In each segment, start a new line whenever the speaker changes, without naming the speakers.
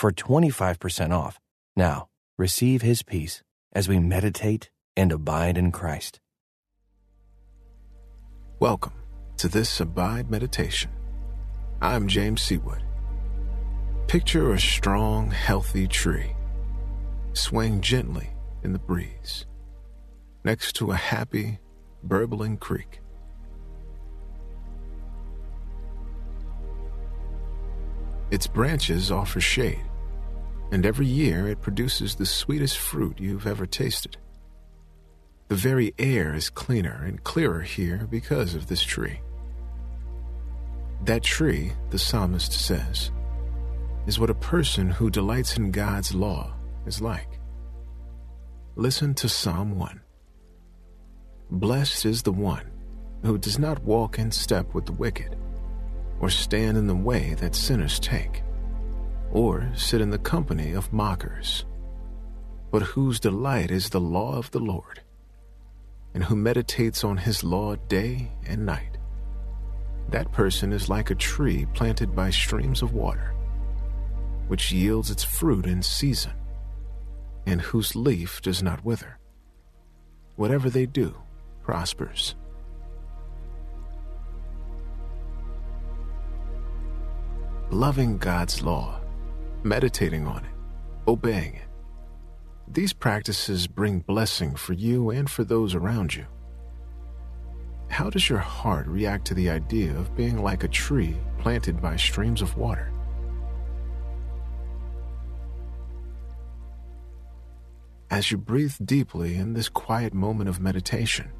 for 25% off. Now, receive his peace as we meditate and abide in Christ.
Welcome to this Abide Meditation. I'm James Seawood. Picture a strong, healthy tree swaying gently in the breeze next to a happy, burbling creek. Its branches offer shade, and every year it produces the sweetest fruit you've ever tasted. The very air is cleaner and clearer here because of this tree. That tree, the psalmist says, is what a person who delights in God's law is like. Listen to Psalm 1. Blessed is the one who does not walk in step with the wicked or stand in the way that sinners take, sit in the company of mockers, but whose delight is the law of the Lord, and who meditates on his law day and night. That person is like a tree planted by streams of water, which yields its fruit in season, and whose leaf does not wither. Whatever they do prospers. loving God's law, meditating on it, obeying it. These practices bring blessing for you and for those around you. How does your heart react to the idea of being like a tree planted by streams of water? As you breathe deeply in this quiet moment of meditation,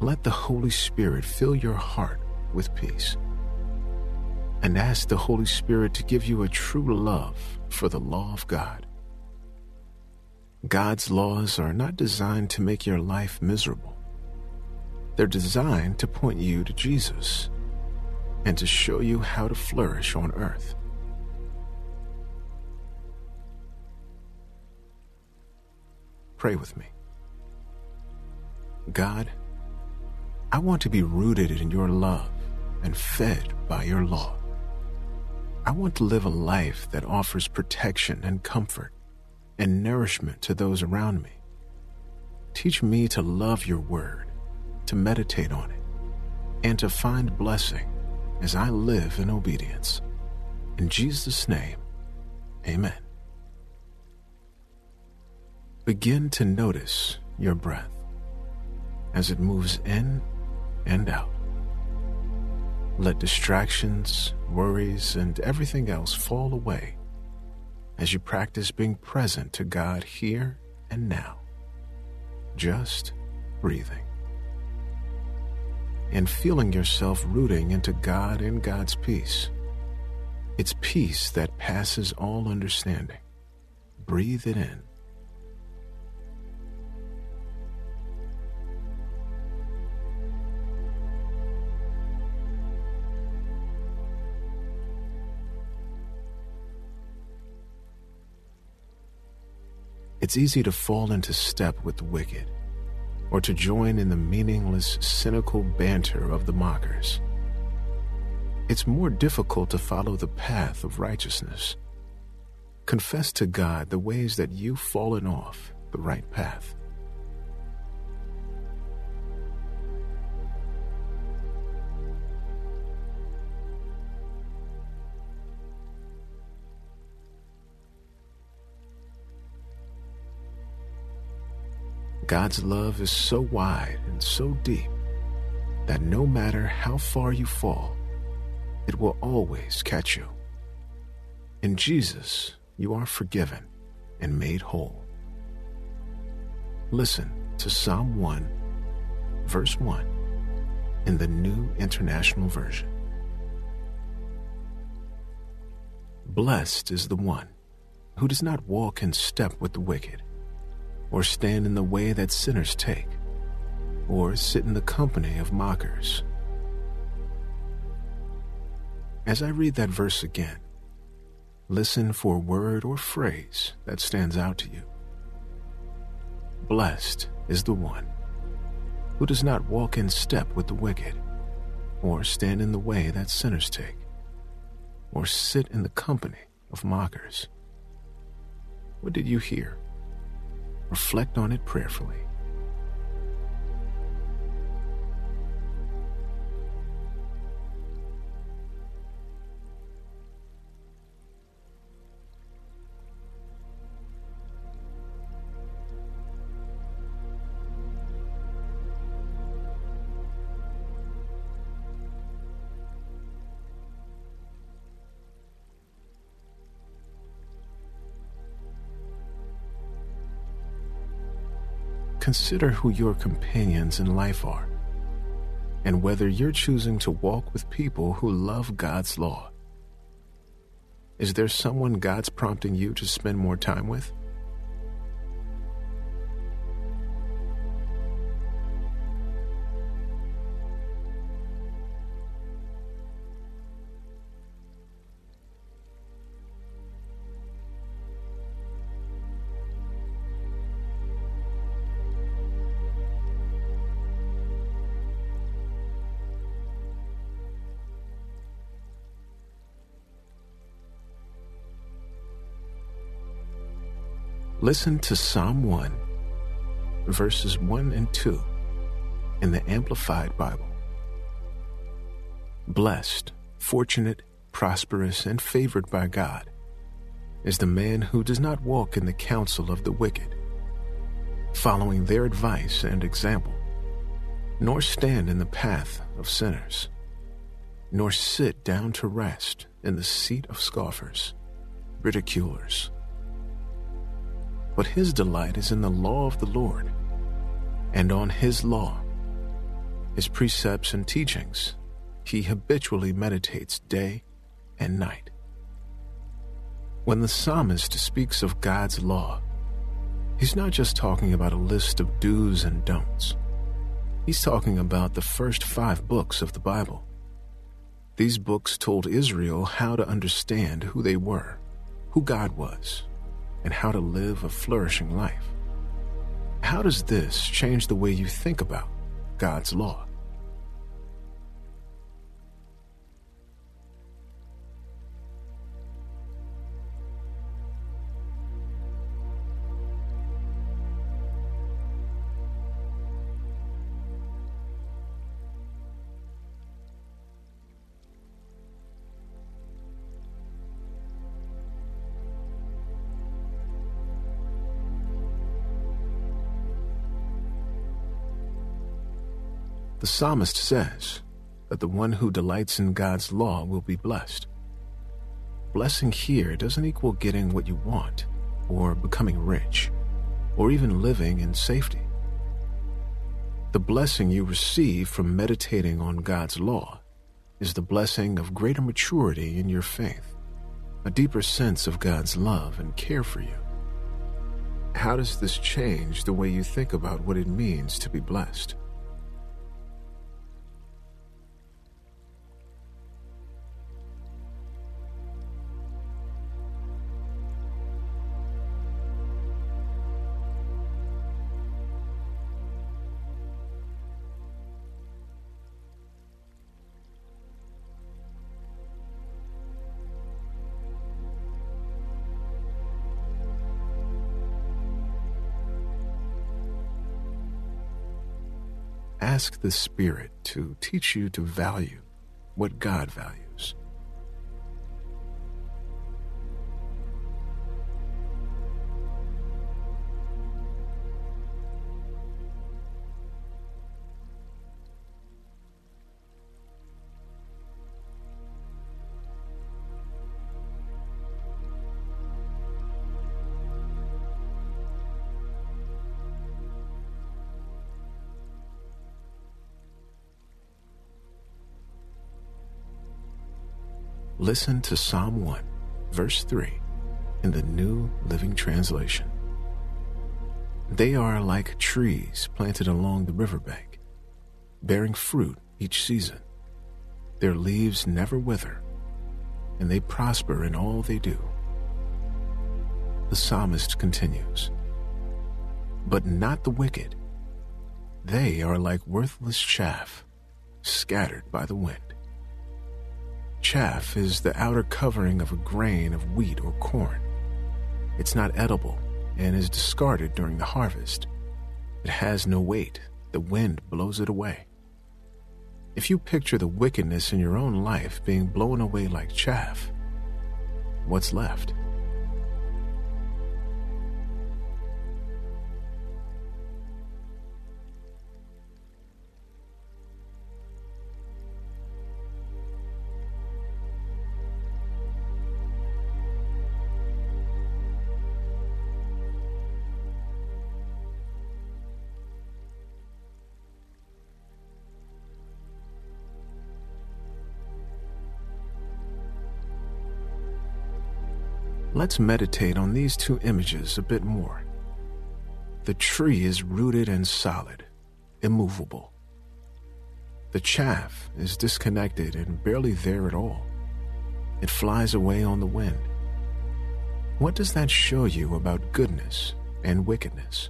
let the Holy Spirit fill your heart with peace and ask the Holy Spirit to give you a true love for the law of God. God's laws are not designed to make your life miserable. They're designed to point you to Jesus and to show you how to flourish on earth. Pray with me. God, I want to be rooted in your love and fed by your law. I want to live a life that offers protection and comfort and nourishment to those around me. Teach me to love your word, to meditate on it, and to find blessing as I live in obedience. In Jesus' name, amen. Begin to notice your breath as it moves in and out. Let distractions, worries, and everything else fall away as you practice being present to God here and now. Just breathing. And feeling yourself rooting into God and God's peace. It's peace that passes all understanding. Breathe it in. It's easy to fall into step with the wicked, or to join in the meaningless, cynical banter of the mockers. It's more difficult to follow the path of righteousness. Confess to God the ways that you've fallen off the right path. God's love is so wide and so deep that no matter how far you fall, it will always catch you. In Jesus, you are forgiven and made whole. Listen to Psalm 1, verse 1 in the New International Version. Blessed is the one who does not walk in step with the wicked, or stand in the way that sinners take, or sit in the company of mockers. As I read that verse again, listen for word or phrase that stands out to you. Blessed is the one who does not walk in step with the wicked, or stand in the way that sinners take, or sit in the company of mockers. What did you hear? Reflect on it prayerfully. Consider who your companions in life are and whether you're choosing to walk with people who love God's law. Is there someone God's prompting you to spend more time with? Listen to Psalm 1, verses 1 and 2 in the Amplified Bible. Blessed, fortunate, prosperous, and favored by God is the man who does not walk in the counsel of the wicked, following their advice and example, nor stand in the path of sinners, nor sit down to rest in the seat of scoffers, ridiculers, but his delight is in the law of the Lord, and on his law, his precepts and teachings, he habitually meditates day and night. When the psalmist speaks of God's law, he's not just talking about a list of do's and don'ts. He's talking about the first five books of the Bible. These books told Israel how to understand who they were, who God was, and how to live a flourishing life. How does this change the way you think about God's law? The psalmist says that the one who delights in God's law will be blessed. Blessing here doesn't equal getting what you want, or becoming rich, or even living in safety. The blessing you receive from meditating on God's law is the blessing of greater maturity in your faith, a deeper sense of God's love and care for you. How does this change the way you think about what it means to be blessed? Ask the Spirit to teach you to value what God values. Listen to Psalm 1, verse 3 in the New Living Translation. They are like trees planted along the riverbank, bearing fruit each season. Their leaves never wither, and they prosper in all they do. The psalmist continues But not the wicked. They are like worthless chaff, scattered by the wind. Chaff is the outer covering of a grain of wheat or corn. It's not edible and is discarded during the harvest. It has no weight, the wind blows it away. If you picture the wickedness in your own life being blown away like chaff, what's left? Let's meditate on these two images a bit more. The tree is rooted and solid, immovable. The chaff is disconnected and barely there at all. It flies away on the wind. What does that show you about goodness and wickedness?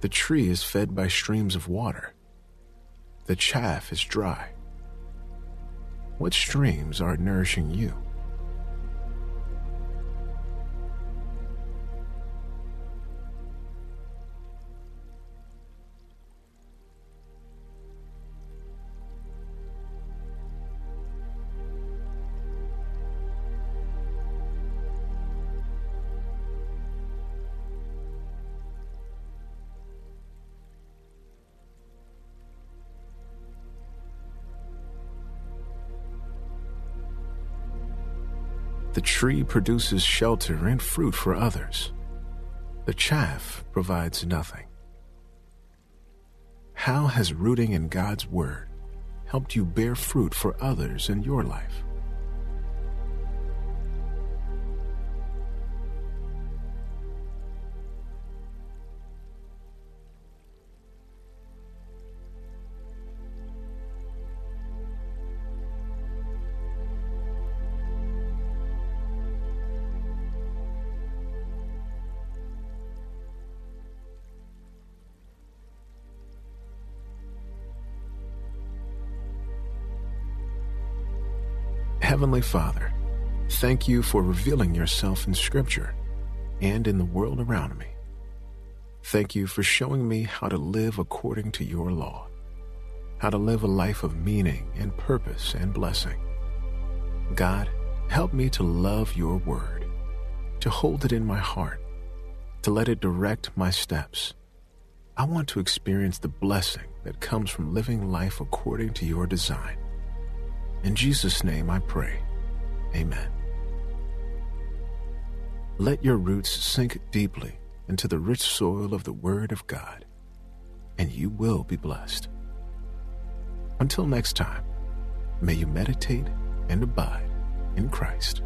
The tree is fed by streams of water. The chaff is dry. What streams are nourishing you? The tree produces shelter and fruit for others. The chaff provides nothing. How has rooting in God's Word helped you bear fruit for others in your life? Heavenly Father, thank you for revealing yourself in Scripture and in the world around me. Thank you for showing me how to live according to your law, how to live a life of meaning and purpose and blessing. God, help me to love your word, to hold it in my heart, to let it direct my steps. I want to experience the blessing that comes from living life according to your design. In Jesus' name I pray. Amen. Let your roots sink deeply into the rich soil of the Word of God, and you will be blessed. Until next time, may you meditate and abide in Christ.